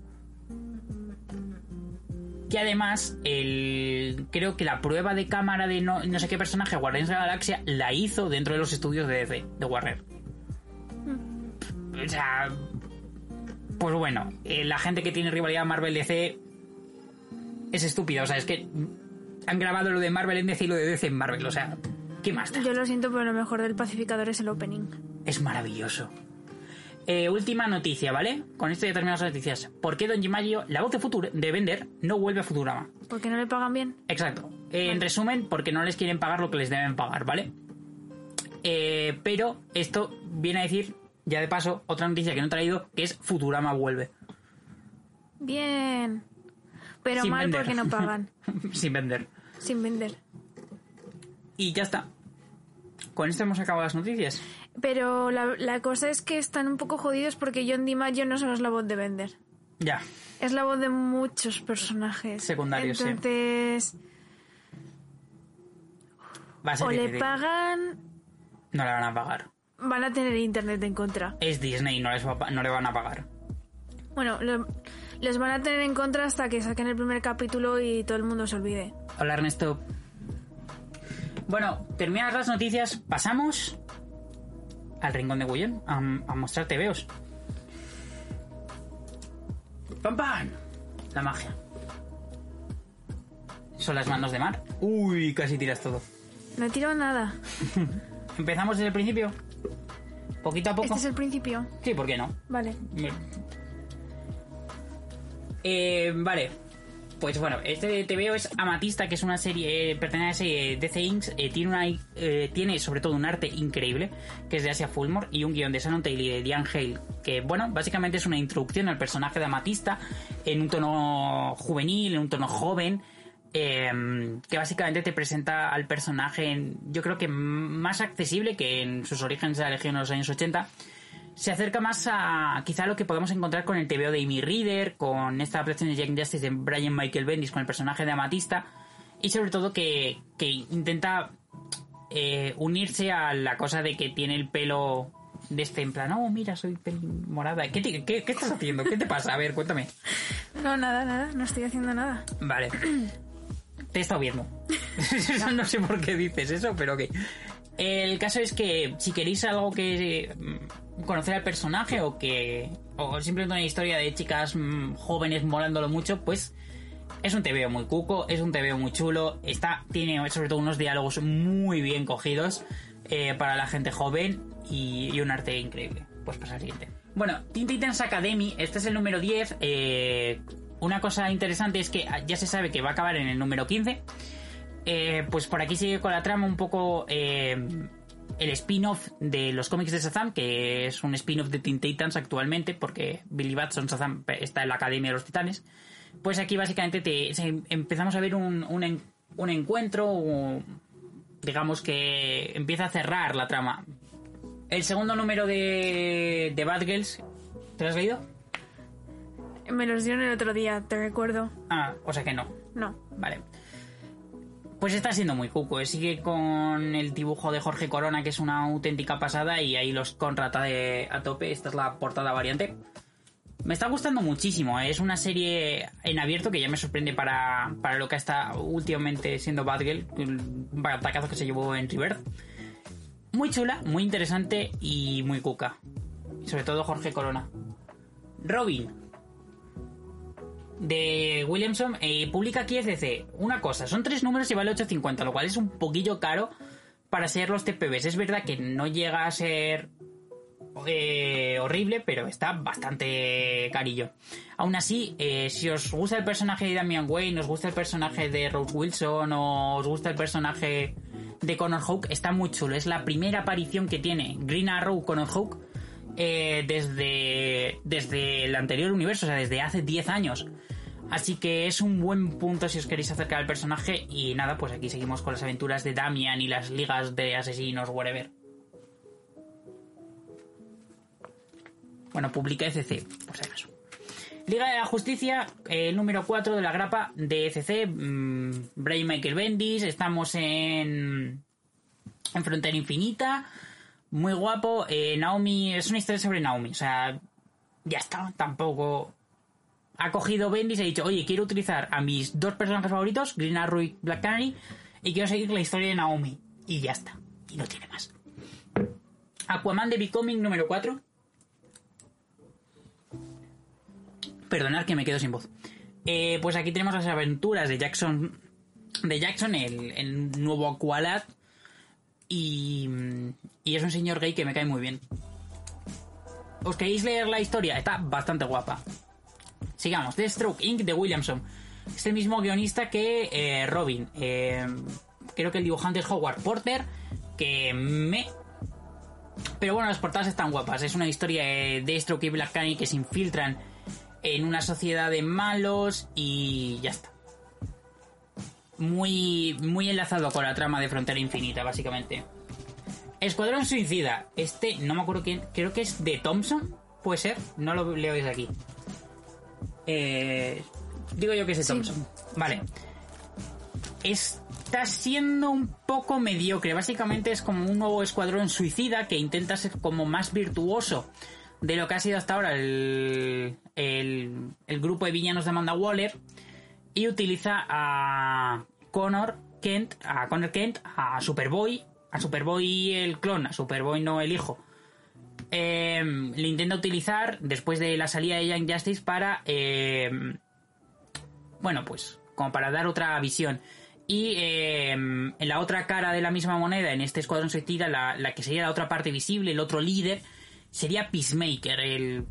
Y además, el, creo que la prueba de cámara de no, no sé qué personaje Guardianes de la Galaxia la hizo dentro de los estudios de DC, de Warner. O sea, pues bueno, eh, la gente que tiene rivalidad Marvel-DC es estúpida. O sea, es que han grabado lo de Marvel en DC y lo de DC en Marvel. O sea, ¿qué más da? Yo lo siento, pero lo mejor del pacificador es el opening. Es maravilloso. Eh, última noticia, ¿vale? Con esto ya terminamos las noticias. ¿Por qué Don Gimaggio, la voz de, Futur de Bender, no vuelve a Futurama? ¿Por qué no le pagan bien? Exacto. Eh, En resumen, porque no les quieren pagar lo que les deben pagar, ¿vale? Eh, pero esto viene a decir, ya de paso, otra noticia que no he traído, que es Futurama vuelve. Bien. Pero Sin mal vender. porque no pagan. Sin vender. Sin vender. Y ya está. Con esto hemos acabado las noticias. Pero la, la cosa es que están un poco jodidos porque John DiMaggio no solo es la voz de Bender. Ya. Es la voz de muchos personajes. Secundarios, sí. Entonces, Va a ser o le pagan, No le van a pagar. van a tener internet en contra. Es Disney, no, les va no le van a pagar. Bueno, lo- les van a tener en contra hasta que saquen el primer capítulo y todo el mundo se olvide. Hola Ernesto. Bueno, terminadas las noticias, pasamos al rincón de Gullón a, a mostrar tebeos. ¡Pam, pam! La magia. Son las manos de mar. Uy, casi tiras todo. No he tirado nada. Empezamos desde el principio. Poquito a poco. Este es el principio. Sí, ¿por qué no? Vale. Eh, vale. Pues bueno, este TVO es Amatista, que es una serie, eh, pertenece a serie DC Inks, eh, tiene, una, eh, tiene sobre todo un arte increíble, que es de Asia Fulmore, y un guion de Shannon Taylor y de Diane Hale, que bueno, básicamente es una introducción al personaje de Amatista en un tono juvenil, en un tono joven, eh, que básicamente te presenta al personaje, yo creo que más accesible que en sus orígenes de la Legión en los años 80. Se acerca más a quizá lo que podemos encontrar con el TVO de Amy Reader, con esta adaptación de Jack Justice de Brian Michael Bendis con el personaje de Amatista, y sobre todo que, que intenta eh, unirse a la cosa de que tiene el pelo de este en plan, oh, mira, soy morada. ¿Qué, te- qué, qué estás haciendo? ¿Qué te pasa? A ver, cuéntame. No, nada, nada, no estoy haciendo nada. Vale. Te he estado viendo. no sé por qué dices eso, pero ok. El caso es que si queréis algo que conocer al personaje o que o simplemente una historia de chicas mm, jóvenes molándolo mucho, pues es un TVO muy cuco, es un TVO muy chulo, está tiene sobre todo unos diálogos muy bien cogidos eh, para la gente joven y, y un arte increíble. Pues pasa al siguiente. Bueno, Teen Titans Academy, este es el número 10. eh, una cosa interesante es que ya se sabe que va a acabar en el número 15. Eh, pues por aquí sigue con la trama un poco el spin-off de los cómics de Shazam, que es un spin-off de Teen Titans actualmente, porque Billy Batson Shazam está en la Academia de los Titanes. Pues aquí básicamente te, empezamos a ver un, un, en- un encuentro, digamos que empieza a cerrar la trama. El segundo número de, de Bad Girls, ¿te lo has leído? Me los dieron el otro día, te recuerdo. Ah, o sea que no. No. Vale. Pues está siendo muy cuco. eh. Sigue con el dibujo de Jorge Corona, que es una auténtica pasada, y ahí los contrata de, a tope. Esta es la portada variante. Me está gustando muchísimo. eh. Es una serie en abierto que ya me sorprende para, para lo que está últimamente siendo Batgirl. Un batacazo que se llevó en Rebirth. Muy chula, muy interesante y muy cuca. Sobre todo Jorge Corona. Robin, de Williamson eh, publica aquí FCC. Una cosa, son tres números y vale 8.50, lo cual es un poquillo caro para ser los TPBs. Es verdad que no llega a ser eh, horrible, pero está bastante carillo. Aún así, eh, si os gusta el personaje de Damian Wayne, os gusta el personaje de Rose Wilson o os gusta el personaje de Connor Hawke, está muy chulo. Es la primera aparición que tiene Green Arrow Connor Hawke eh, desde, desde el anterior universo, o sea, desde hace 10 años. Así que es un buen punto si os queréis acercar al personaje. Y nada, pues aquí seguimos con las aventuras de Damian y las ligas de asesinos, whatever. Bueno, publica ECC, por si acaso. Liga de la Justicia, el número 4 de la grapa de ECC, mm, Brian Michael Bendis, estamos en, en Frontera Infinita, muy guapo, eh, Naomi, es una historia sobre Naomi, o sea, ya está, tampoco... Ha cogido Bendis y ha dicho, oye, quiero utilizar a mis dos personajes favoritos, Green Arrow y Black Canary, y quiero seguir la historia de Naomi. Y ya está, y no tiene más. Aquaman de Becoming número 4. Perdonad que me quedo sin voz. Eh, pues aquí tenemos las aventuras de Jackson. De Jackson, el, el nuevo Aqualad. Y, y es un señor gay que me cae muy bien. ¿Os queréis leer la historia? Está bastante guapa. Sigamos. Deathstroke Inc. de Williamson. Es el mismo guionista que eh, Robin. Eh, creo que el dibujante es Howard Porter. Que me pero bueno, las portadas están guapas. Es una historia de Deathstroke y Black Canary que se infiltran en una sociedad de malos y ya está. Muy, muy enlazado con la trama de Frontera Infinita, básicamente. Escuadrón Suicida. Este, no me acuerdo quién, creo que es de Thompson. Puede ser, no lo leo desde aquí. Eh, digo yo que es de Sí. Thompson. Vale. Está siendo un poco mediocre. Básicamente es como un nuevo escuadrón suicida que intenta ser como más virtuoso de lo que ha sido hasta ahora el, el, el grupo de villanos de Amanda Waller y utiliza a Connor Kent, a Connor Kent, a Superboy, a Superboy el clon, a Superboy no el hijo. Eh, le intenta utilizar después de la salida de Young Justice para eh, bueno, pues como para dar otra visión. Y eh, en la otra cara de la misma moneda, en este escuadrón suicida, la, la que sería la otra parte visible, el otro líder, sería Peacemaker, el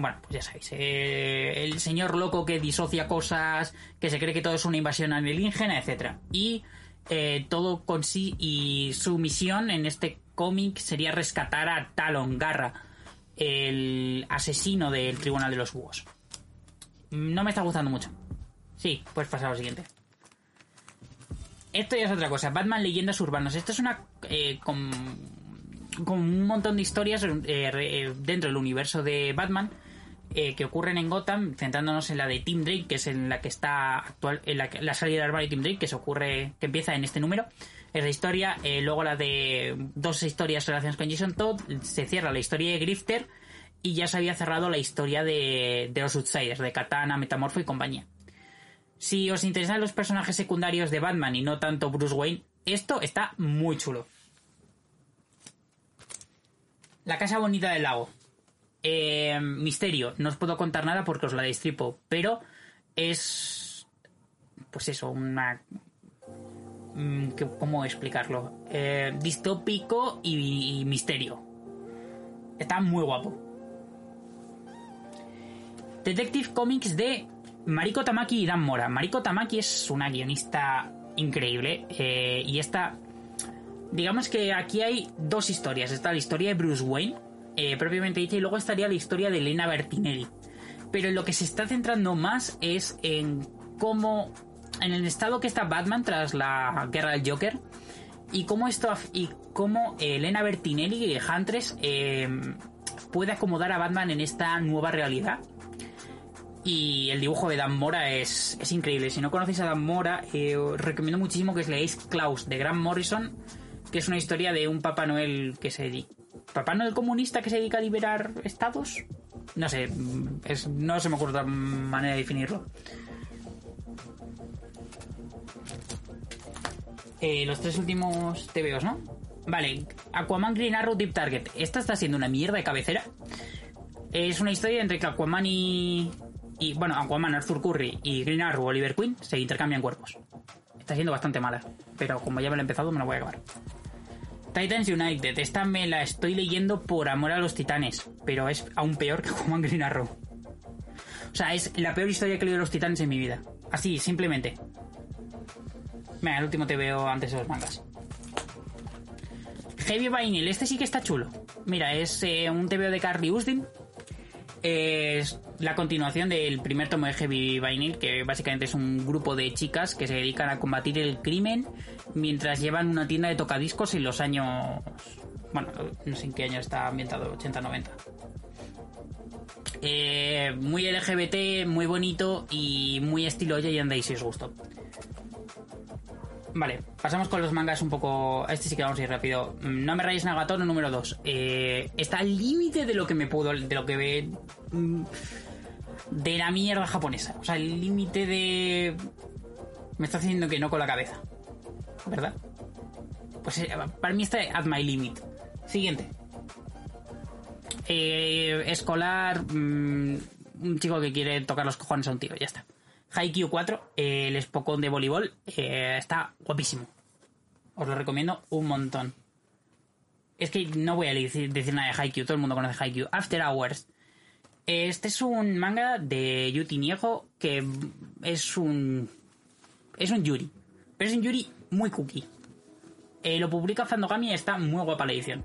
Bueno, pues ya sabéis, eh, el señor loco que disocia cosas, que se cree que todo es una invasión alienígena, etc. Y eh, todo con sí y su misión en este cómic sería rescatar a Talon Garra, el asesino del Tribunal de los Búhos. No me está gustando mucho. Sí, pues pasar lo siguiente. Esto ya es otra cosa. Batman Leyendas Urbanas. Esto es una... eh, con, con un montón de historias eh, eh, dentro del universo de Batman eh, que ocurren en Gotham, centrándonos en la de Tim Drake, que es en la que está actual, en la, la salida del armario de Tim Drake, que se ocurre, que empieza en este número. Es la historia, eh, luego la de dos historias relacionadas con Jason Todd, se cierra la historia de Grifter y ya se había cerrado la historia de, de los Outsiders, de Katana, Metamorfo y compañía. Si os interesan los personajes secundarios de Batman y no tanto Bruce Wayne, esto está muy chulo. La Casa Bonita del Lago. Eh, misterio. No os puedo contar nada porque os la destripo. Pero es. Pues eso, una. mm, ¿Cómo explicarlo? Eh, distópico y, y misterio. Está muy guapo. Detective Comics de Mariko Tamaki y Dan Mora. Mariko Tamaki es una guionista increíble. eh, y esta digamos que aquí hay dos historias. Está la historia de Bruce Wayne, eh, propiamente dicha, y luego estaría la historia de Elena Bertinelli. Pero lo que se está centrando más es en cómo, en el estado que está Batman tras la guerra del Joker, y cómo esto y cómo Elena Bertinelli, Huntress, eh, puede acomodar a Batman en esta nueva realidad. Y el dibujo de Dan Mora es, increíble. Si no conocéis a Dan Mora, eh, os recomiendo muchísimo que os leáis Klaus de Grant Morrison, que es una historia de un Papá Noel que se. ¿Papá Noel comunista que se dedica a liberar estados? No sé, no se me ocurre otra manera de definirlo. Eh, los tres últimos TVOs, ¿no? Vale, Aquaman Green Arrow Deep Target. Esta está siendo una mierda de cabecera. Es una historia entre que Aquaman y, y. Bueno, Aquaman, Arthur Curry y Green Arrow, Oliver Queen se intercambian cuerpos. Está siendo bastante mala, pero como ya me lo he empezado, me la voy a acabar. Titans United, esta me la estoy leyendo por amor a los titanes, pero es aún peor que Aquaman Green Arrow. O sea, es la peor historia que he leído de los titanes en mi vida. Así, simplemente. Venga, el último te veo antes de los mangas. Heavy Vinyl, este sí que está chulo. Mira, es eh, un TVO de Carly Ustin. Es la continuación del primer tomo de Heavy Vinyl, que básicamente es un grupo de chicas que se dedican a combatir el crimen mientras llevan una tienda de tocadiscos en los años. Bueno, no sé en qué año está ambientado, 80-90. Eh, muy LGBT, muy bonito y muy estilo y andéis si os gustó. Vale, pasamos con los mangas un poco. Este sí que vamos a ir rápido. Mm, No me rayes Nagatono número 2. está al límite de lo que me puedo. de lo que ve. De la mierda japonesa. O sea, el límite de. Me está haciendo que no con la cabeza. ¿Verdad? Pues eh, para mí está at my limit. Siguiente. Eh, escolar. mm, un chico que quiere tocar los cojones a un tío, ya está. Haikyuu 4, eh, el Spokon de voleibol, eh, está guapísimo. Os lo recomiendo un montón. Es que no voy a decir, decir nada de Haikyuu, todo el mundo conoce Haikyuu. After Hours. Este es un manga de Yuti Niejo que es un. Es un Yuri. Pero es un Yuri muy cookie. Eh, lo publica Fandogami y está muy guapa la edición.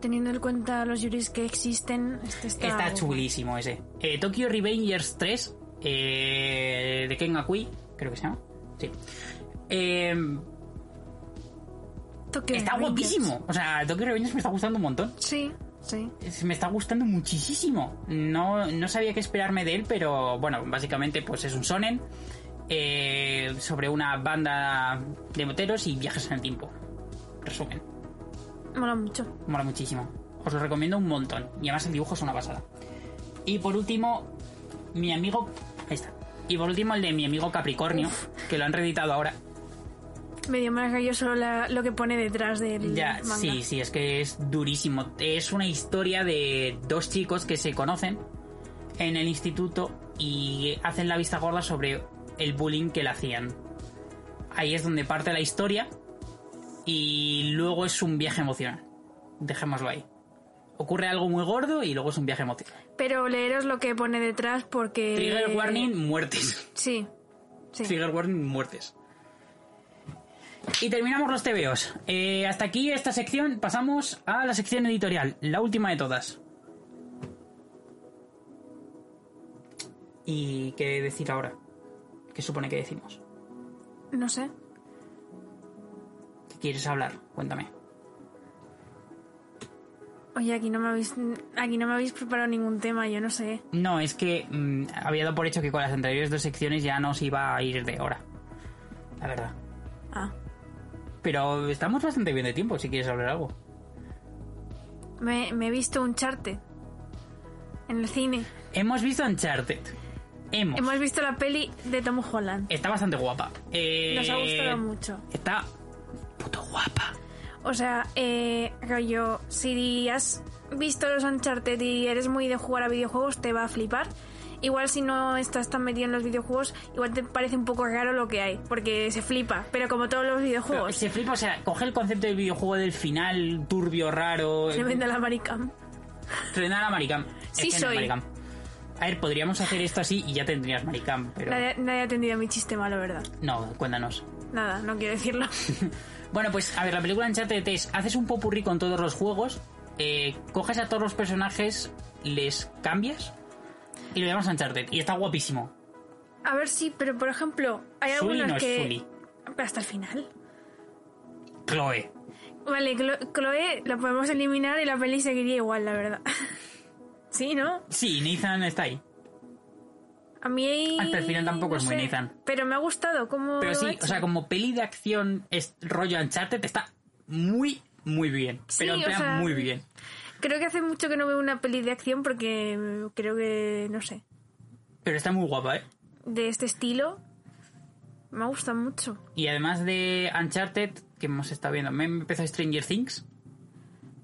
Teniendo en cuenta los juris que existen, este está... Está chulísimo ese. Eh, Tokyo Revengers 3 eh, de Ken Akui, creo que se llama. Sí. Tokyo está guapísimo. O sea, Tokyo Revengers me está gustando un montón. Sí, sí. Me está gustando muchísimo. No, no sabía qué esperarme de él, pero bueno, básicamente pues es un sonen eh, sobre una banda de moteros y viajes en el tiempo. Resumen. Mola mucho. Mola muchísimo. Os lo recomiendo un montón. Y además el dibujo es una pasada. Y por último, mi amigo. Ahí está. Y por último, el de mi amigo Capricornio, que lo han reeditado ahora. Medio marca yo solo la- lo que pone detrás del Ya, manga. sí, sí, es que es durísimo. Es una historia de dos chicos que se conocen en el instituto y hacen la vista gorda sobre el bullying que le hacían. Ahí es donde parte la historia y luego es un viaje emocional. Dejémoslo ahí. ocurre algo muy gordo y luego es un viaje emocional. Pero leeros lo que pone detrás porque... Trigger warning, muertes. Sí. sí. Trigger warning, muertes. Y terminamos los TVOs. Eh, hasta aquí esta sección, pasamos a la sección editorial, la última de todas. ¿Y qué decir ahora? ¿Qué supone que decimos? No sé. ¿Qué quieres hablar? Cuéntame. Oye, aquí no me habéis, aquí no me habéis preparado ningún tema, yo no sé. No, es que mm, había dado por hecho que con las anteriores dos secciones ya nos iba a ir de hora. La verdad. Pero estamos bastante bien de tiempo si quieres hablar algo. Me, me he visto un charte en el cine. Hemos visto Uncharted. Hemos. Hemos visto la peli de Tom Holland. Está bastante guapa. Eh, Nos ha gustado mucho. Está puto guapa. O sea, eh, rollo, si has visto los Uncharted y eres muy de jugar a videojuegos, te va a flipar. Igual si no estás tan metido en los videojuegos, igual te parece un poco raro lo que hay, porque se flipa, pero como todos los Pero videojuegos, se flipa, o sea, coge el concepto del videojuego del final turbio, raro. se vende la maricam. Frenar a Maricam. Sí Es que soy. Maricam. A ver, podríamos hacer esto así y ya tendrías Maricam, pero. Nadie, nadie ha entendido mi chiste malo, ¿verdad? No, cuéntanos. Nada, no quiero decirlo. Bueno, pues a ver, la película Uncharted es, haces un popurrí con todos los juegos, eh, coges a todos los personajes, les cambias y lo llamas Uncharted. Y está guapísimo. A ver, sí, pero por ejemplo, hay algunos no es que... Sully. Hasta el final. Chloe. Vale, Chloe la podemos eliminar y la peli seguiría igual, la verdad. sí, ¿no? Sí, Nathan está ahí. A mí... Hasta el final tampoco no es muy sé, Nathan. Pero me ha gustado cómo... Pero sí, o sea, como peli de acción es rollo Uncharted está muy, muy bien. Sí, pero en o plan, sea, muy bien. Creo que hace mucho que no veo una peli de acción porque creo que, no sé, Pero está muy guapa, ¿eh? de este estilo me gusta mucho. Y además de Uncharted, que hemos estado viendo, me empezó Stranger Things.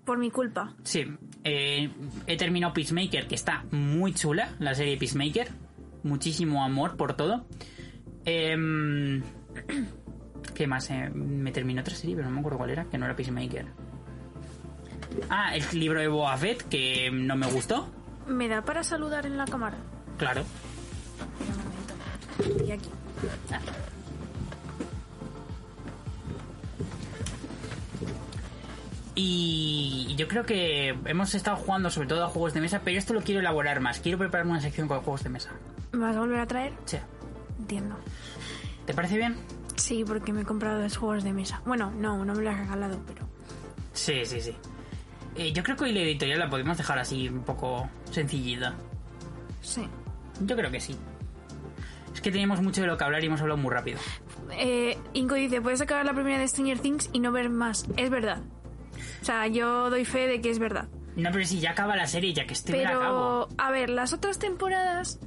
Por mi culpa. Sí, eh, he terminado Peacemaker, que está muy chula, la serie Peacemaker. Muchísimo amor por todo. Em, ¿Qué más? Eh, me terminó otra serie, pero no me acuerdo cuál era, que no era Peacemaker. Ah, el libro de Boa Fett, que no me gustó. ¿Me da para saludar en la cámara? Claro. Un momento. Y aquí. Y yo creo que hemos estado jugando sobre todo a juegos de mesa, pero esto lo quiero elaborar más. Quiero prepararme una sección con juegos de mesa. ¿Me vas a volver a traer? Sí. Entiendo. ¿Te parece bien? Sí, porque me he comprado dos juegos de mesa. Bueno, no, no me lo has regalado, pero... Sí, sí, sí. Eh, yo creo que hoy la editorial la podemos dejar así un poco sencillita. Sí. Yo creo que sí. Es que teníamos mucho de lo que hablar y hemos hablado muy rápido. Eh, Inco dice, puedes acabar la primera de Stranger Things y no ver más. Es verdad. O sea, yo doy fe de que es verdad. No, pero si ya acaba la serie, ya que esté me la acabo. Pero, a ver, las otras temporadas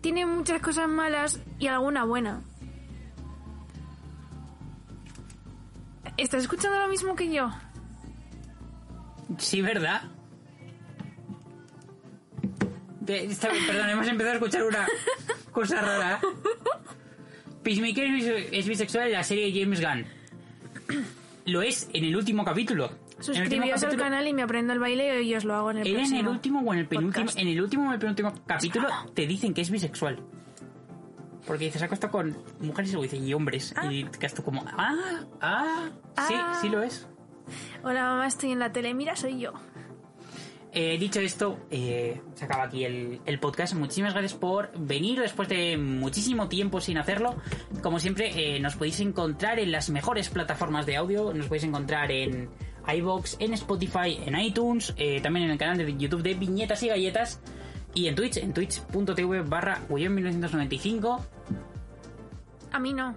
tienen muchas cosas malas y alguna buena. ¿Estás escuchando lo mismo que yo? Sí, ¿verdad? De- perdón, hemos empezado a escuchar una cosa rara. Peacemaker es bise- es bisexual en la serie de James Gunn. Lo es en el último capítulo. Suscribíos al canal y me aprendo el baile y os lo hago en el ¿Era en el próximo último o en el penúltimo? podcast. En el último o en el penúltimo capítulo te dicen que es bisexual. Porque dices, ha acostado con mujeres y luego dice, y hombres. Ah. Y te quedas tú como, ah, ah, sí, Ah. sí lo es. Hola mamá, estoy en la tele, mira, soy yo. Eh, dicho esto, eh, se acaba aquí el, el podcast. Muchísimas gracias por venir después de muchísimo tiempo sin hacerlo. Como siempre, eh, nos podéis encontrar en las mejores plataformas de audio. Nos podéis encontrar en iBox, en Spotify, en iTunes, también en el canal de YouTube de Viñetas y Galletas. Y en Twitch, en twitch.tv barra 1995. A mí no.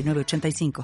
906985.